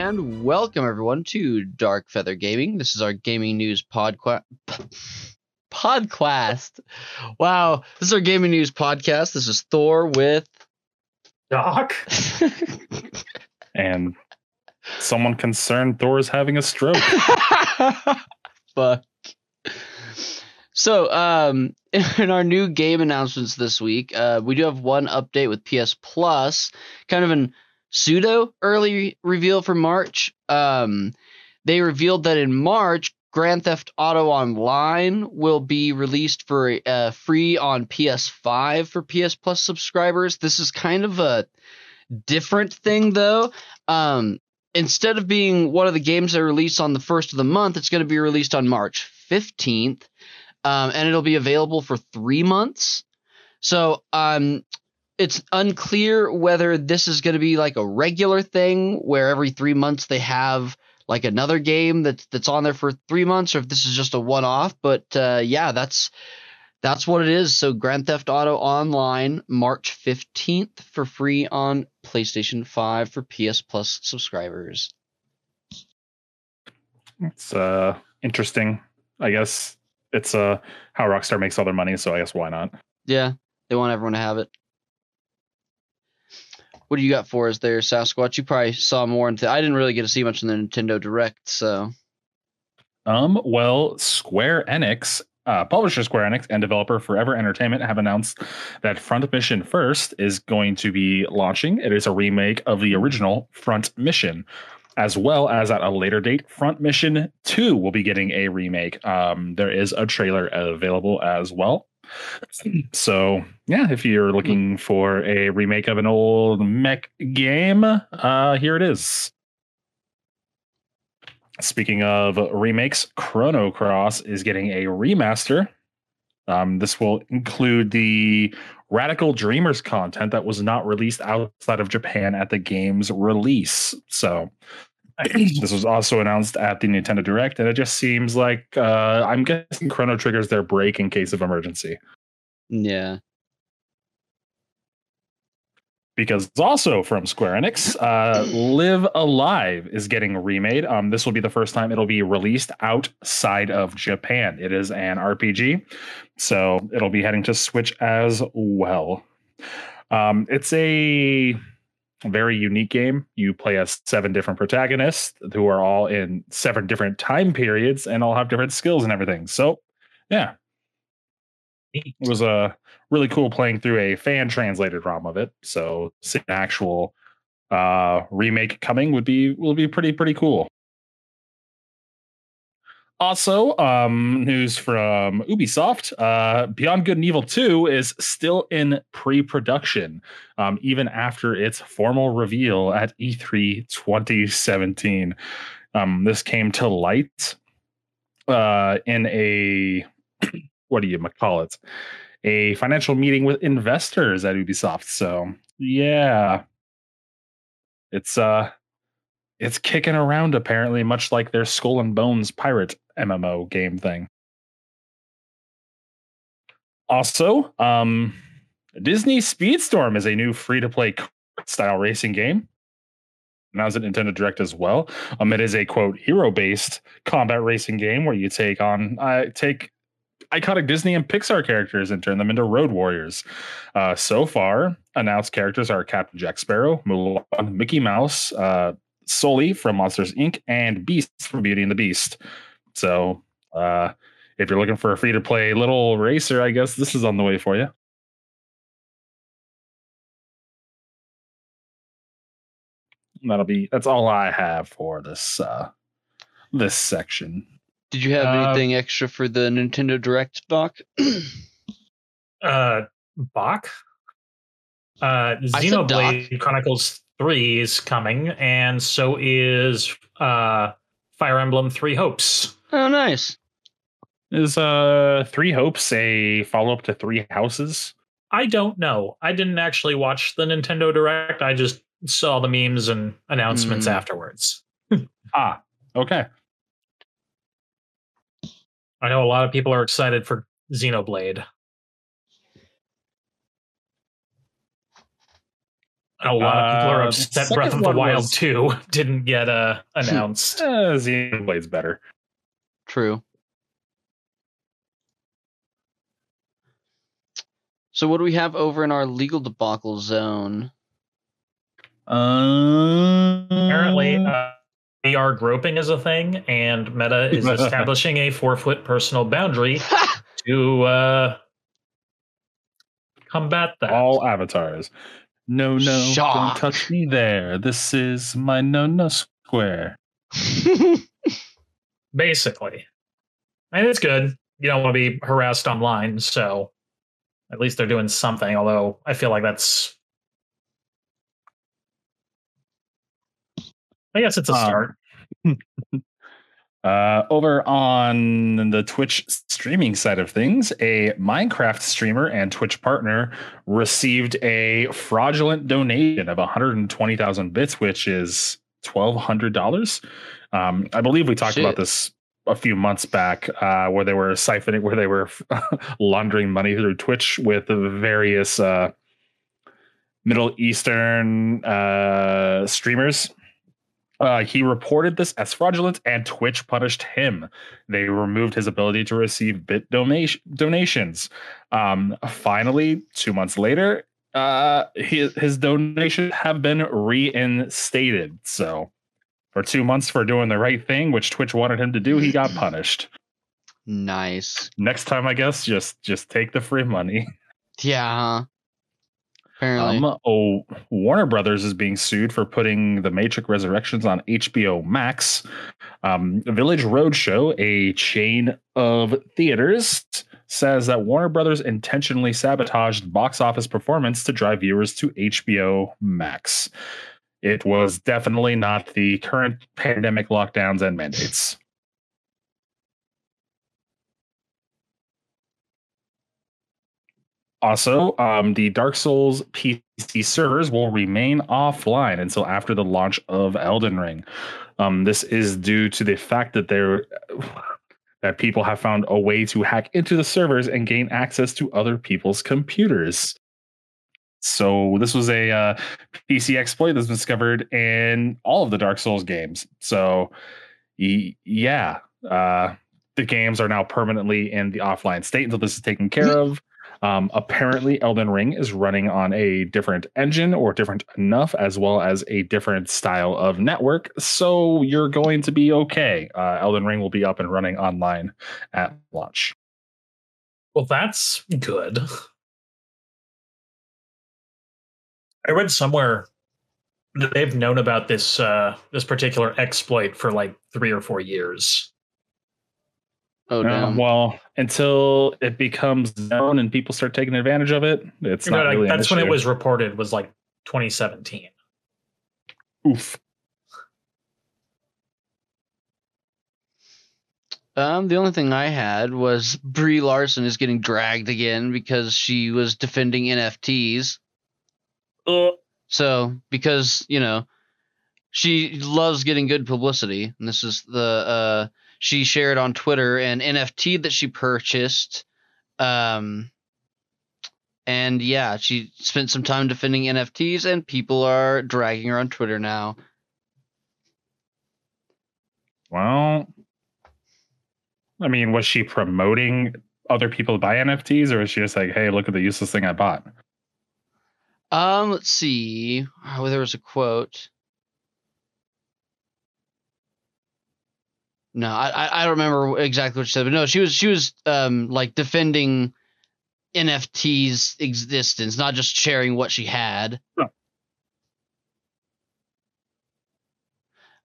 and welcome everyone to Dark Feather Gaming. This is our gaming news podcast. Podcast. Wow, this is our gaming news podcast. This is Thor with Doc. and someone concerned Thor is having a stroke. Fuck. So, um, in our new game announcements this week, uh, we do have one update with PS Plus, kind of an pseudo early reveal for March. Um, they revealed that in March, Grand Theft Auto Online will be released for uh, free on PS5 for PS Plus subscribers. This is kind of a different thing, though. Um, instead of being one of the games that release on the first of the month, it's going to be released on March 15th, um, and it'll be available for three months. So, um, it's unclear whether this is going to be like a regular thing where every three months they have like another game that's that's on there for three months, or if this is just a one-off. But uh, yeah, that's that's what it is. So Grand Theft Auto Online, March fifteenth for free on PlayStation Five for PS Plus subscribers. It's uh interesting. I guess it's uh how Rockstar makes all their money, so I guess why not? Yeah, they want everyone to have it. What do you got for us there, Sasquatch? You probably saw more into. I didn't really get to see much in the Nintendo Direct, so. Um. Well, Square Enix, uh, publisher Square Enix and developer Forever Entertainment have announced that Front Mission First is going to be launching. It is a remake of the original Front Mission, as well as at a later date, Front Mission Two will be getting a remake. Um, there is a trailer available as well. So yeah, if you're looking for a remake of an old mech game, uh, here it is. Speaking of remakes, Chrono Cross is getting a remaster. Um, this will include the Radical Dreamers content that was not released outside of Japan at the game's release. So this was also announced at the Nintendo Direct, and it just seems like uh, I'm guessing Chrono triggers their break in case of emergency. Yeah. Because also from Square Enix, uh, Live A Live is getting remade. Um, this will be the first time it'll be released outside of Japan. It is an RPG, so it'll be heading to Switch as well. Um, it's a very unique game. You play as seven different protagonists who are all in seven different time periods and all have different skills and everything. So, yeah, it was a really cool playing through a fan translated ROM of it. So, an actual uh, remake coming would be will be pretty pretty cool. Also, um, news from Ubisoft: uh, Beyond Good and Evil Two is still in pre-production, um, even after its formal reveal at E3 2017. Um, this came to light uh, in a what do you call it? A financial meeting with investors at Ubisoft. So yeah, it's uh, it's kicking around apparently, much like their Skull and Bones pirate MMO game thing. Also, um, Disney Speedstorm is a new free to play style racing game. Now is at Nintendo Direct as well. Um, it is a quote hero based combat racing game where you take on uh, take iconic Disney and Pixar characters and turn them into road warriors. Uh, so far, announced characters are Captain Jack Sparrow, Mulan, Mickey Mouse, uh, Sully from Monsters Inc., and Beast from Beauty and the Beast. So, uh, if you're looking for a free to play little racer, I guess this is on the way for you. That'll be that's all I have for this uh this section. Did you have uh, anything extra for the Nintendo Direct, Bach? uh, Bach? Uh, Xenoblade Chronicles 3 is coming, and so is uh, Fire Emblem Three Hopes. Oh, nice. Is uh Three Hopes a follow up to Three Houses? I don't know. I didn't actually watch the Nintendo Direct. I just saw the memes and announcements mm. afterwards. ah, okay. I know a lot of people are excited for Xenoblade. A lot of people are uh, upset Breath of the Wild was, 2 didn't get uh, announced. uh, Xenoblade's better. True. So what do we have over in our legal debacle zone? Um, Apparently, uh, VR groping is a thing, and Meta is establishing a four foot personal boundary to uh, combat that. All avatars. No, no, Shock. don't touch me there. This is my no, no square. Basically. And it's good. You don't want to be harassed online, so at least they're doing something, although I feel like that's I guess it's a um, start. uh, over on the Twitch streaming side of things, a Minecraft streamer and Twitch partner received a fraudulent donation of 120,000 bits, which is $1,200. Um, I believe we talked Shit. about this a few months back, uh, where they were siphoning, where they were laundering money through Twitch with various uh, Middle Eastern uh, streamers uh, he reported this as fraudulent, and Twitch punished him. They removed his ability to receive bit donation donations. Um, finally, two months later, uh, his, his donations have been reinstated. So, for two months for doing the right thing, which Twitch wanted him to do, he got punished. Nice. Next time, I guess just just take the free money. Yeah. Apparently. Um, oh, Warner Brothers is being sued for putting The Matrix Resurrections on HBO Max. Um, Village Roadshow, a chain of theaters, says that Warner Brothers intentionally sabotaged box office performance to drive viewers to HBO Max. It was definitely not the current pandemic lockdowns and mandates. Also, um, the Dark Souls PC servers will remain offline until after the launch of Elden Ring. Um, this is due to the fact that there that people have found a way to hack into the servers and gain access to other people's computers. So this was a uh, PC exploit that's discovered in all of the Dark Souls games. So yeah, uh, the games are now permanently in the offline state until this is taken care mm-hmm. of. Um, apparently, Elden Ring is running on a different engine or different enough, as well as a different style of network. So you're going to be okay. Uh, Elden Ring will be up and running online at launch. Well, that's good. I read somewhere that they've known about this uh, this particular exploit for like three or four years. Oh, um, well, until it becomes known and people start taking advantage of it, it's not really That's when it was reported. Was like 2017. Oof. Um, the only thing I had was Brie Larson is getting dragged again because she was defending NFTs. Uh. So because you know she loves getting good publicity, and this is the uh she shared on Twitter an NFT that she purchased. Um, and yeah, she spent some time defending NFTs, and people are dragging her on Twitter now. Well, I mean, was she promoting other people to buy NFTs, or was she just like, "Hey, look at the useless thing I bought"? Um, let's see. Oh, there was a quote. No, I I don't remember exactly what she said, but no, she was she was um like defending NFT's existence, not just sharing what she had.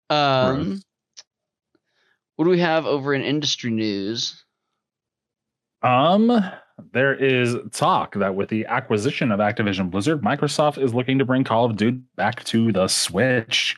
Um, what do we have over in industry news? Um, there is talk that with the acquisition of Activision Blizzard, Microsoft is looking to bring Call of Duty back to the Switch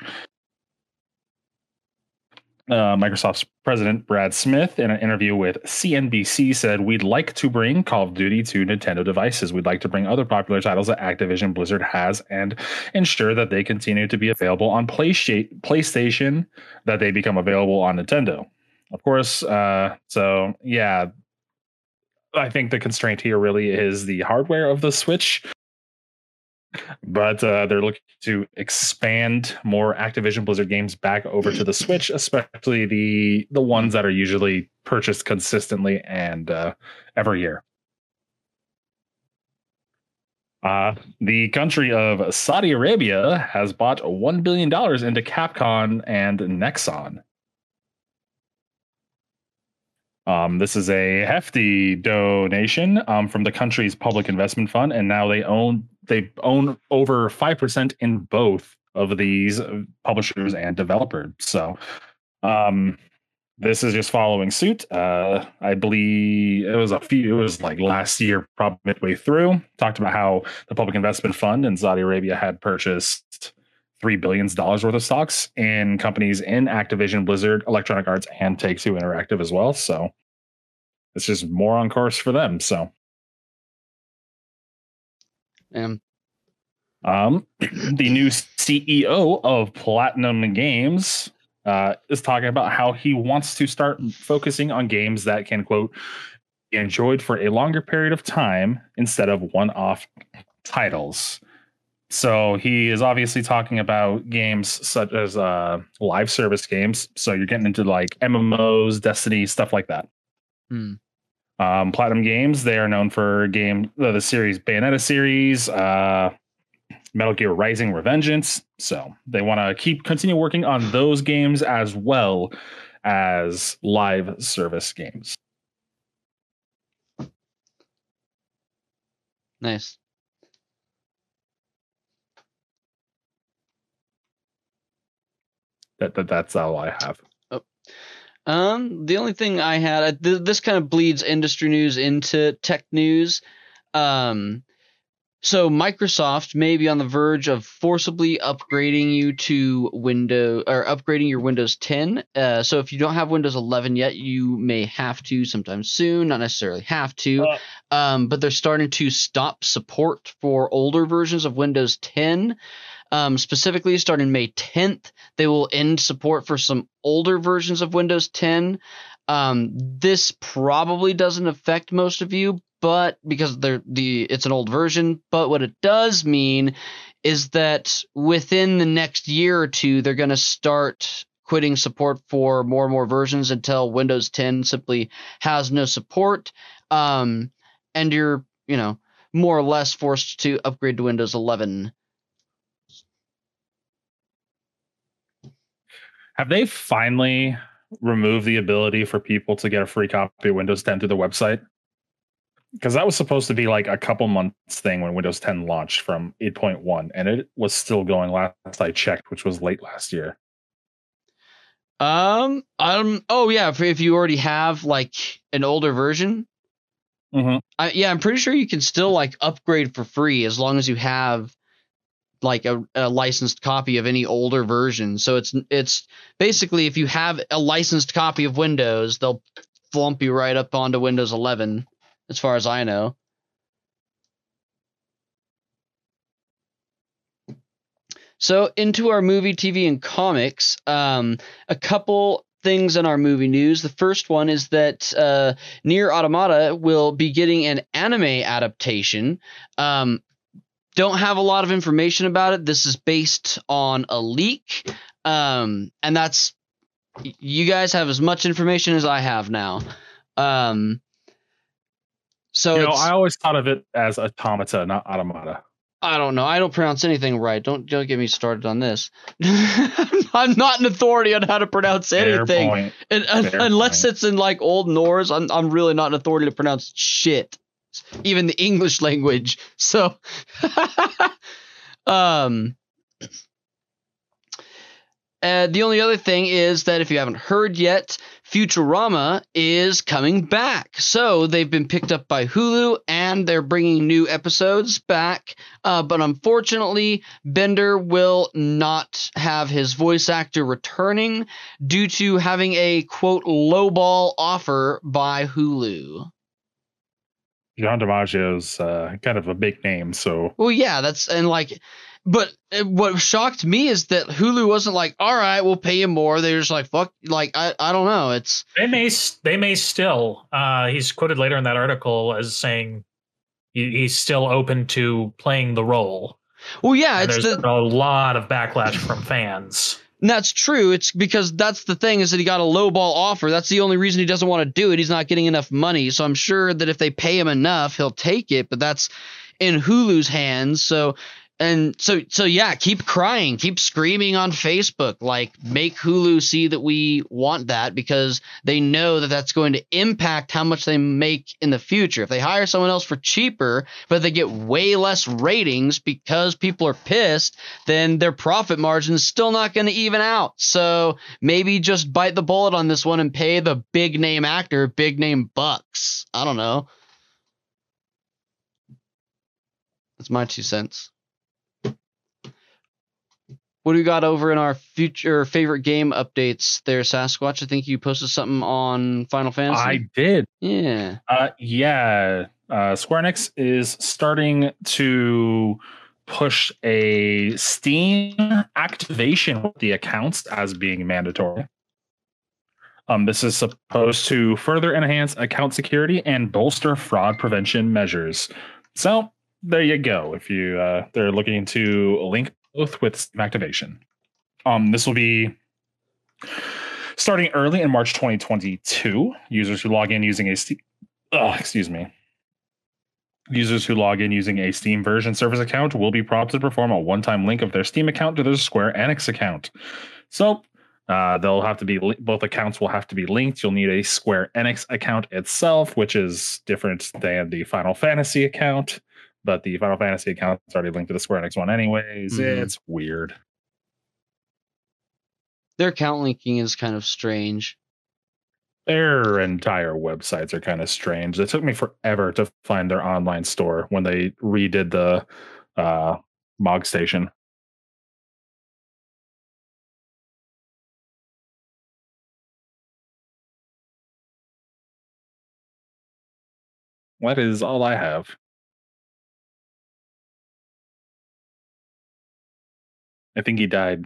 uh, Microsoft's president Brad Smith, in an interview with CNBC, said, "We'd like to bring Call of Duty to Nintendo devices. We'd like to bring other popular titles that Activision Blizzard has, and ensure that they continue to be available on PlayStation, that they become available on Nintendo. Of course. Uh, so yeah, I think the constraint here really is the hardware of the Switch." but uh, they're looking to expand more Activision Blizzard games back over to the Switch, especially the the ones that are usually purchased consistently and uh, every year. Uh, the country of Saudi Arabia has bought $1 billion into Capcom and Nexon. Um, this is a hefty donation um, from the country's public investment fund, and now they own they own over five percent in both of these publishers and developers. So, um, this is just following suit. Uh, I believe it was a few. It was like last year, probably midway through. Talked about how the public investment fund in Saudi Arabia had purchased three billions dollars worth of stocks in companies in Activision, Blizzard, Electronic Arts, and Take Two Interactive as well. So it's just more on course for them. So, um, um, the new CEO of Platinum Games uh, is talking about how he wants to start focusing on games that can quote be enjoyed for a longer period of time instead of one-off titles. So he is obviously talking about games such as uh, live service games. So you're getting into like MMOs, Destiny, stuff like that. Hmm. Um, Platinum Games, they are known for game uh, the series Bayonetta series, uh, Metal Gear Rising Revengeance. So they want to keep continue working on those games as well as live service games. Nice. That, that that's all I have. Oh. Um, the only thing I had th- this kind of bleeds industry news into tech news. Um, so Microsoft may be on the verge of forcibly upgrading you to Windows or upgrading your Windows 10. Uh, so if you don't have Windows 11 yet, you may have to sometime soon. Not necessarily have to, uh, um, but they're starting to stop support for older versions of Windows 10. Um, specifically, starting May 10th, they will end support for some older versions of Windows 10. Um, this probably doesn't affect most of you, but because they're the it's an old version. But what it does mean is that within the next year or two, they're going to start quitting support for more and more versions until Windows 10 simply has no support. Um, and you're, you know, more or less forced to upgrade to Windows 11 Have they finally removed the ability for people to get a free copy of Windows 10 through the website? Because that was supposed to be like a couple months thing when Windows 10 launched from 8.1, and it was still going last I checked, which was late last year. Um, um, oh yeah, if, if you already have like an older version, mm-hmm. I, yeah, I'm pretty sure you can still like upgrade for free as long as you have like a, a, licensed copy of any older version. So it's it's basically if you have a licensed copy of Windows, they'll flump you right up onto Windows 11, as far as I know. So into our movie, TV, and comics, um, a couple things in our movie news. The first one is that uh, NieR Automata will be getting an anime adaptation. Um, don't have a lot of information about it. This is based on a leak. Um, and that's you guys have as much information as I have now. Um, so you know, I always thought of it as automata, not automata. I don't know. I don't pronounce anything right. Don't don't get me started on this. I'm not an authority on how to pronounce anything, and, unless point. it's in like Old Norse. I'm I'm really not an authority to pronounce shit even the English language. So, um, uh, the only other thing is that if you haven't heard yet, Futurama is coming back. So they've been picked up by Hulu and they're bringing new episodes back. Uh, but unfortunately, Bender will not have his voice actor returning due to having a quote lowball offer by Hulu. John DiMaggio's uh, kind of a big name, so. Well, yeah, that's and like, but uh, what shocked me is that Hulu wasn't like, all right, we'll pay you more. They're just like, fuck, like I, I don't know. It's they may they may still. Uh, he's quoted later in that article as saying he, he's still open to playing the role. Well, yeah, And it's there's the, a lot of backlash from fans. And that's true. It's because that's the thing is that he got a low ball offer. That's the only reason he doesn't want to do it. He's not getting enough money. So I'm sure that if they pay him enough, he'll take it. But that's in Hulu's hands. So and so so yeah, keep crying, keep screaming on Facebook, like make Hulu see that we want that because they know that that's going to impact how much they make in the future. If they hire someone else for cheaper, but they get way less ratings because people are pissed, then their profit margin is still not going to even out. So maybe just bite the bullet on this one and pay the big name actor big name bucks. I don't know. That's my two cents. What do we got over in our future favorite game updates there, Sasquatch? I think you posted something on Final Fantasy. I did. yeah. Uh, yeah. Uh, Square Enix is starting to push a Steam activation with the accounts as being mandatory. Um, this is supposed to further enhance account security and bolster fraud prevention measures. So there you go. If you uh, they're looking to link both with activation. Um, this will be starting early in March 2022. Users who log in using a Steam, oh, excuse me. Users who log in using a Steam version service account will be prompted to perform a one-time link of their Steam account to their Square Enix account. So uh, they'll have to be both accounts will have to be linked. You'll need a Square Enix account itself, which is different than the Final Fantasy account. But the Final Fantasy account is already linked to the Square Enix one, anyways. Mhm. It's weird. Their account linking is kind of strange. Their entire websites are kind of strange. It took me forever to find their online store when they redid the uh, Mog Station. That is all I have. I think he died.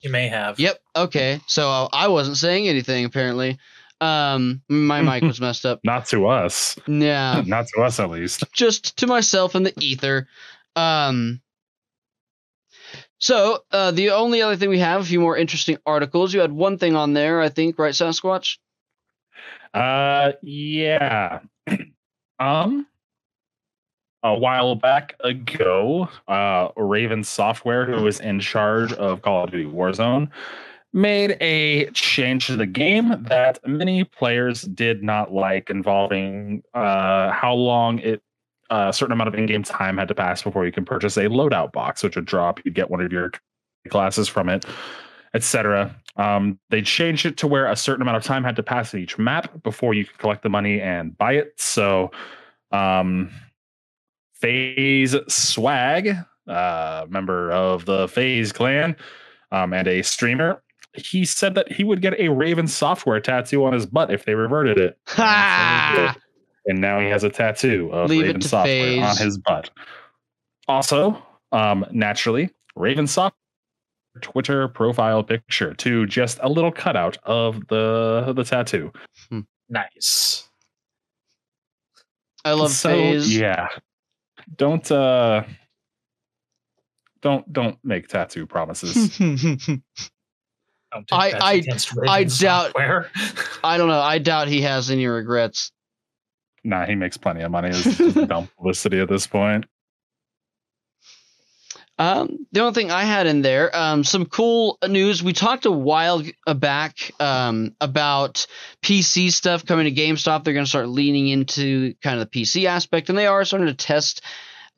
You may have. Yep. Okay. So uh, I wasn't saying anything apparently. Um, my mic was messed up. Not to us. Yeah. Not to us, at least. just to myself in the ether. Um, so uh, the only other thing we have, a few more interesting articles. You had one thing on there, I think, right, Sasquatch? Uh, yeah. um, a while back ago, uh, Raven Software, who was in charge of Call of Duty Warzone, made a change to the game that many players did not like, involving uh, how long it a certain amount of in-game time had to pass before you can purchase a loadout box, which would drop. You'd get one of your classes from it, etc. Um, they changed it to where a certain amount of time had to pass in each map before you could collect the money and buy it. So, um, FaZe Swagg, uh, member of the FaZe clan, um, and a streamer, he said that he would get a Raven software tattoo on his butt if they reverted it. Ha! And now he has a tattoo of Leave Raven software FaZe. on his butt. Also, um, naturally, Raven software Twitter profile picture to just a little cutout of the the tattoo. Nice. I love so, phase. Yeah. Don't uh don't don't make tattoo promises. Don't take I- I- I doubt- Software. I don't know. I doubt he has any regrets. nah, he makes plenty of money. It's just dumb publicity at this point. Um, the only thing I had in there, um, some cool news. We talked a while back um, about PC stuff coming to GameStop. They're going to start leaning into kind of the PC aspect, and they are starting to test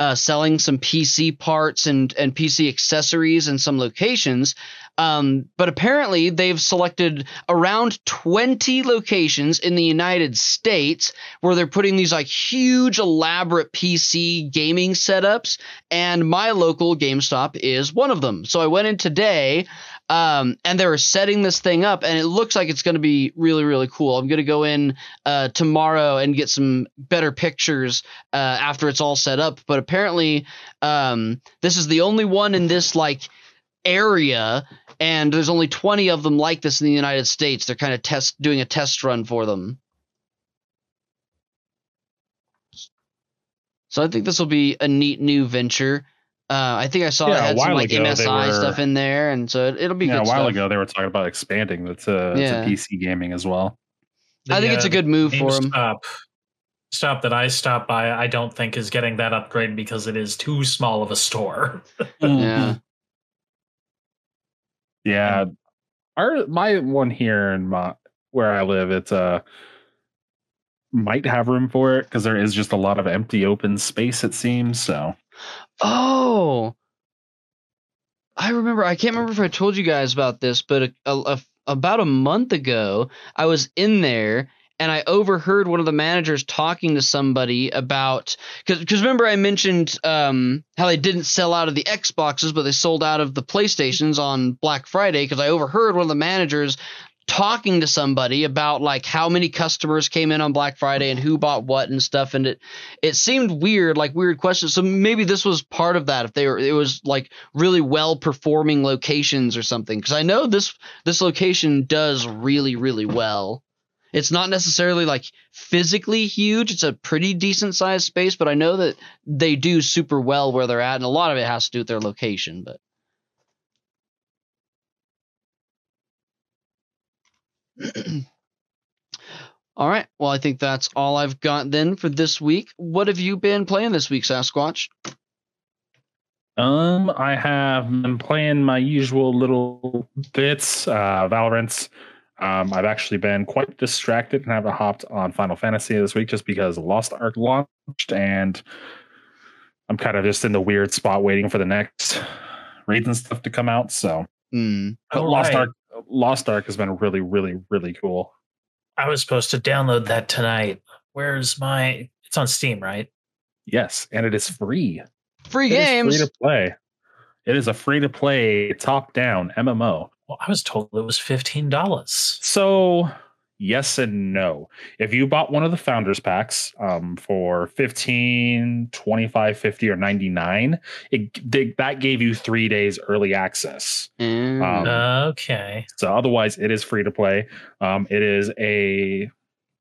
uh, selling some PC parts and and PC accessories in some locations. Um, but apparently, they've selected around 20 locations in the United States where they're putting these like huge, elaborate PC gaming setups and my local GameStop is one of them. So I went in today, um, and they were setting this thing up, and it looks like it's going to be really, really cool. I'm going to go in uh, tomorrow and get some better pictures uh, after it's all set up. But apparently, um, this is the only one in this like area, and there's only 20 of them like this in the United States. They're kind of test doing a test run for them. So I think this will be a neat new venture. Uh, I think I saw Yeah, it a had some like ago MSI were- stuff in there, and so it, it'll be good. Yeah, a while stuff. ago they were talking about expanding it to, Yeah. to PC gaming as well. I think it's a uh, good move for him. GameStop stop that I stop by, I don't think is getting that upgrade because it is too small of a store. Yeah. Yeah. Our my one here in my where I live, it's uh might have room for it because there is just a lot of empty open space it seems. So Oh, I remember. I can't remember if I told you guys about this, but a, a, a- about a month ago, I was in there and I overheard one of the managers talking to somebody about because remember I mentioned um, how they didn't sell out of the Xboxes, but they sold out of the PlayStations on Black Friday because I overheard one of the managers talking to somebody about like how many customers came in on Black Friday and who bought what and stuff and it it seemed weird like weird questions. So maybe this was part of that if they were it was like really well performing locations or something because I know this this location does really really well. It's not necessarily like physically huge it's a pretty decent sized space but I know that they do super well where they're at and a lot of it has to do with their location but All right. Well, I think that's all I've got then for this week. What have you been playing this week, Sasquatch? um I have been playing my usual little bits, uh Valorant. Um, I've actually been quite distracted and haven't hopped on Final Fantasy this week just because Lost Ark launched and I'm kind of just in the weird spot waiting for the next raids and stuff to come out. So. All Lost right. Ark Lost Ark has been really, really, really cool. I was supposed to download that tonight. Where's my? It's on Steam, right? Yes, and it is free. Free It is games. free to play. It is a free to play top down MMO. Well, I was told it was fifteen dollars. So yes and no. If you bought one of the founders packs um, for 15, 25, 50 or 99, it they, that gave you 3 days early access. Mm. Um, Okay. So otherwise it is free to play. Um, it is a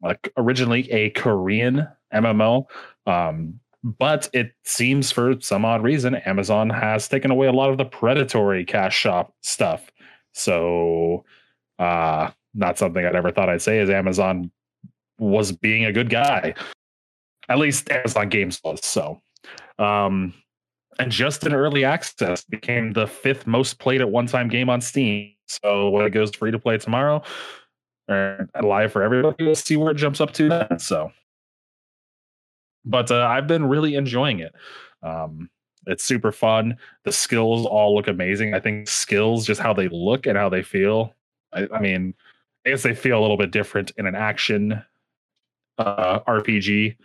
like originally a Korean MMO. Um, but it seems for some odd reason Amazon has taken away a lot of the predatory cash shop stuff. So uh not something I'd ever thought I'd say is Amazon was being a good guy. At least Amazon Games was. So um and just in early access became the fifth most played at one time game on Steam. So when it goes free to play tomorrow or live for everybody, we'll see where it jumps up to then. So, but uh, I've been really enjoying it. Um, it's super fun. The skills all look amazing. I think skills, just how they look and how they feel. I, I mean, I guess they feel a little bit different in an action uh, RPG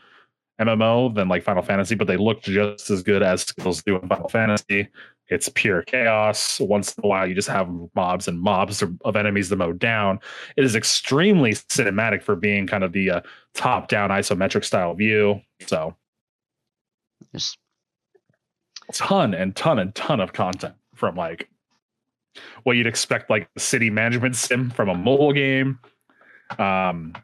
MMO than like Final Fantasy, but they look just as good as skills do in Final Fantasy. It's pure chaos. Once in a while, you just have mobs and mobs of enemies to mow down. It is extremely cinematic for being kind of the uh, top-down isometric style view. So, Just- ton and ton and ton of content from like what you'd expect, like the city management sim from a mobile game. Um,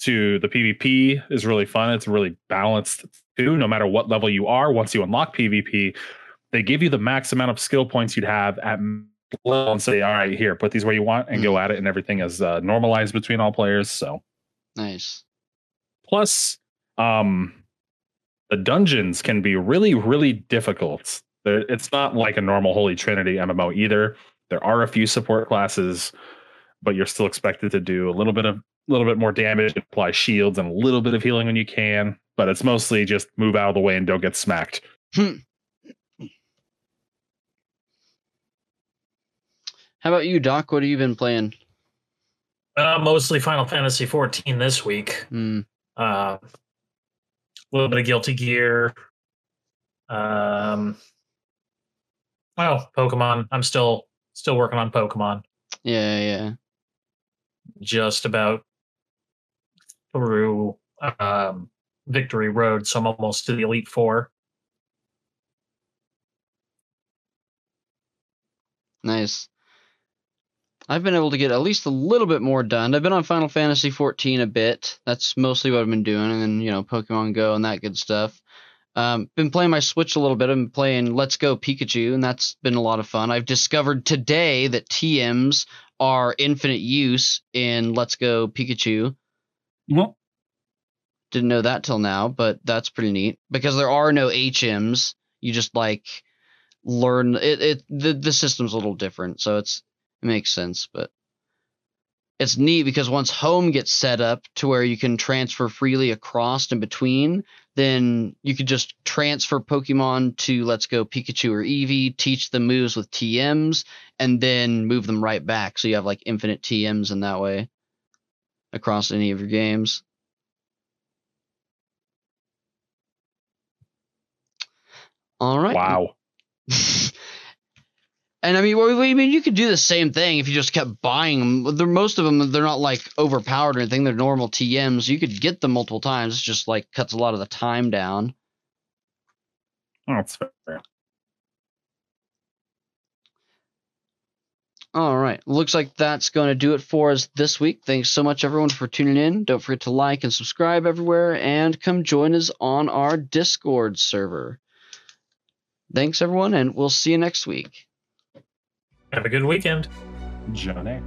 to the PvP is really fun. It's really balanced too. No matter what level you are, once you unlock PvP, they give you the max amount of skill points you'd have at level and say, "All right, here, put these where you want," and go at it. And everything is uh, normalized between all players. So nice. plus, um, the dungeons can be really, really difficult. It's not like a normal Holy Trinity MMO either. There are a few support classes, but you're still expected to do a little bit of a little bit more damage, apply shields, and a little bit of healing when you can. But it's mostly just move out of the way and don't get smacked. How about you, Doc? What have you been playing? Uh, mostly Final Fantasy 14 this week. Hmm. Uh, a little bit of Guilty Gear. Um, well, Pokemon. I'm still still working on Pokemon. Yeah, yeah. Just about through um, Victory Road, so I'm almost to the Elite Four. Nice. I've been able to get at least a little bit more done. I've been on Final Fantasy 14 a bit. That's mostly what I've been doing, and then you know Pokemon Go and that good stuff. Um, been playing my Switch a little bit. I'm playing Let's Go Pikachu, and that's been a lot of fun. I've discovered today that TMs are infinite use in Let's Go Pikachu. Well, Didn't know that till now, but that's pretty neat because there are no HMs. You just like learn it. It the the system's a little different, so it's it makes sense, but it's neat because once home gets set up to where you can transfer freely across and between, then you could just transfer Pokemon to Let's Go Pikachu or Eevee, teach them moves with TMs, and then move them right back. So you have like infinite TMs in that way across any of your games. All right. wow. and I mean, well, I mean, you could do the same thing if you just kept buying them. They're, most of them, they're not like overpowered or anything. They're normal TMs. You could get them multiple times. It's just like cuts a lot of the time down. That's fair. All right. Looks like that's going to do it for us this week. Thanks so much, everyone, for tuning in. Don't forget to like and subscribe everywhere and come join us on our Discord server. Thanks, everyone, and we'll see you next week. Have a good weekend. Johnny.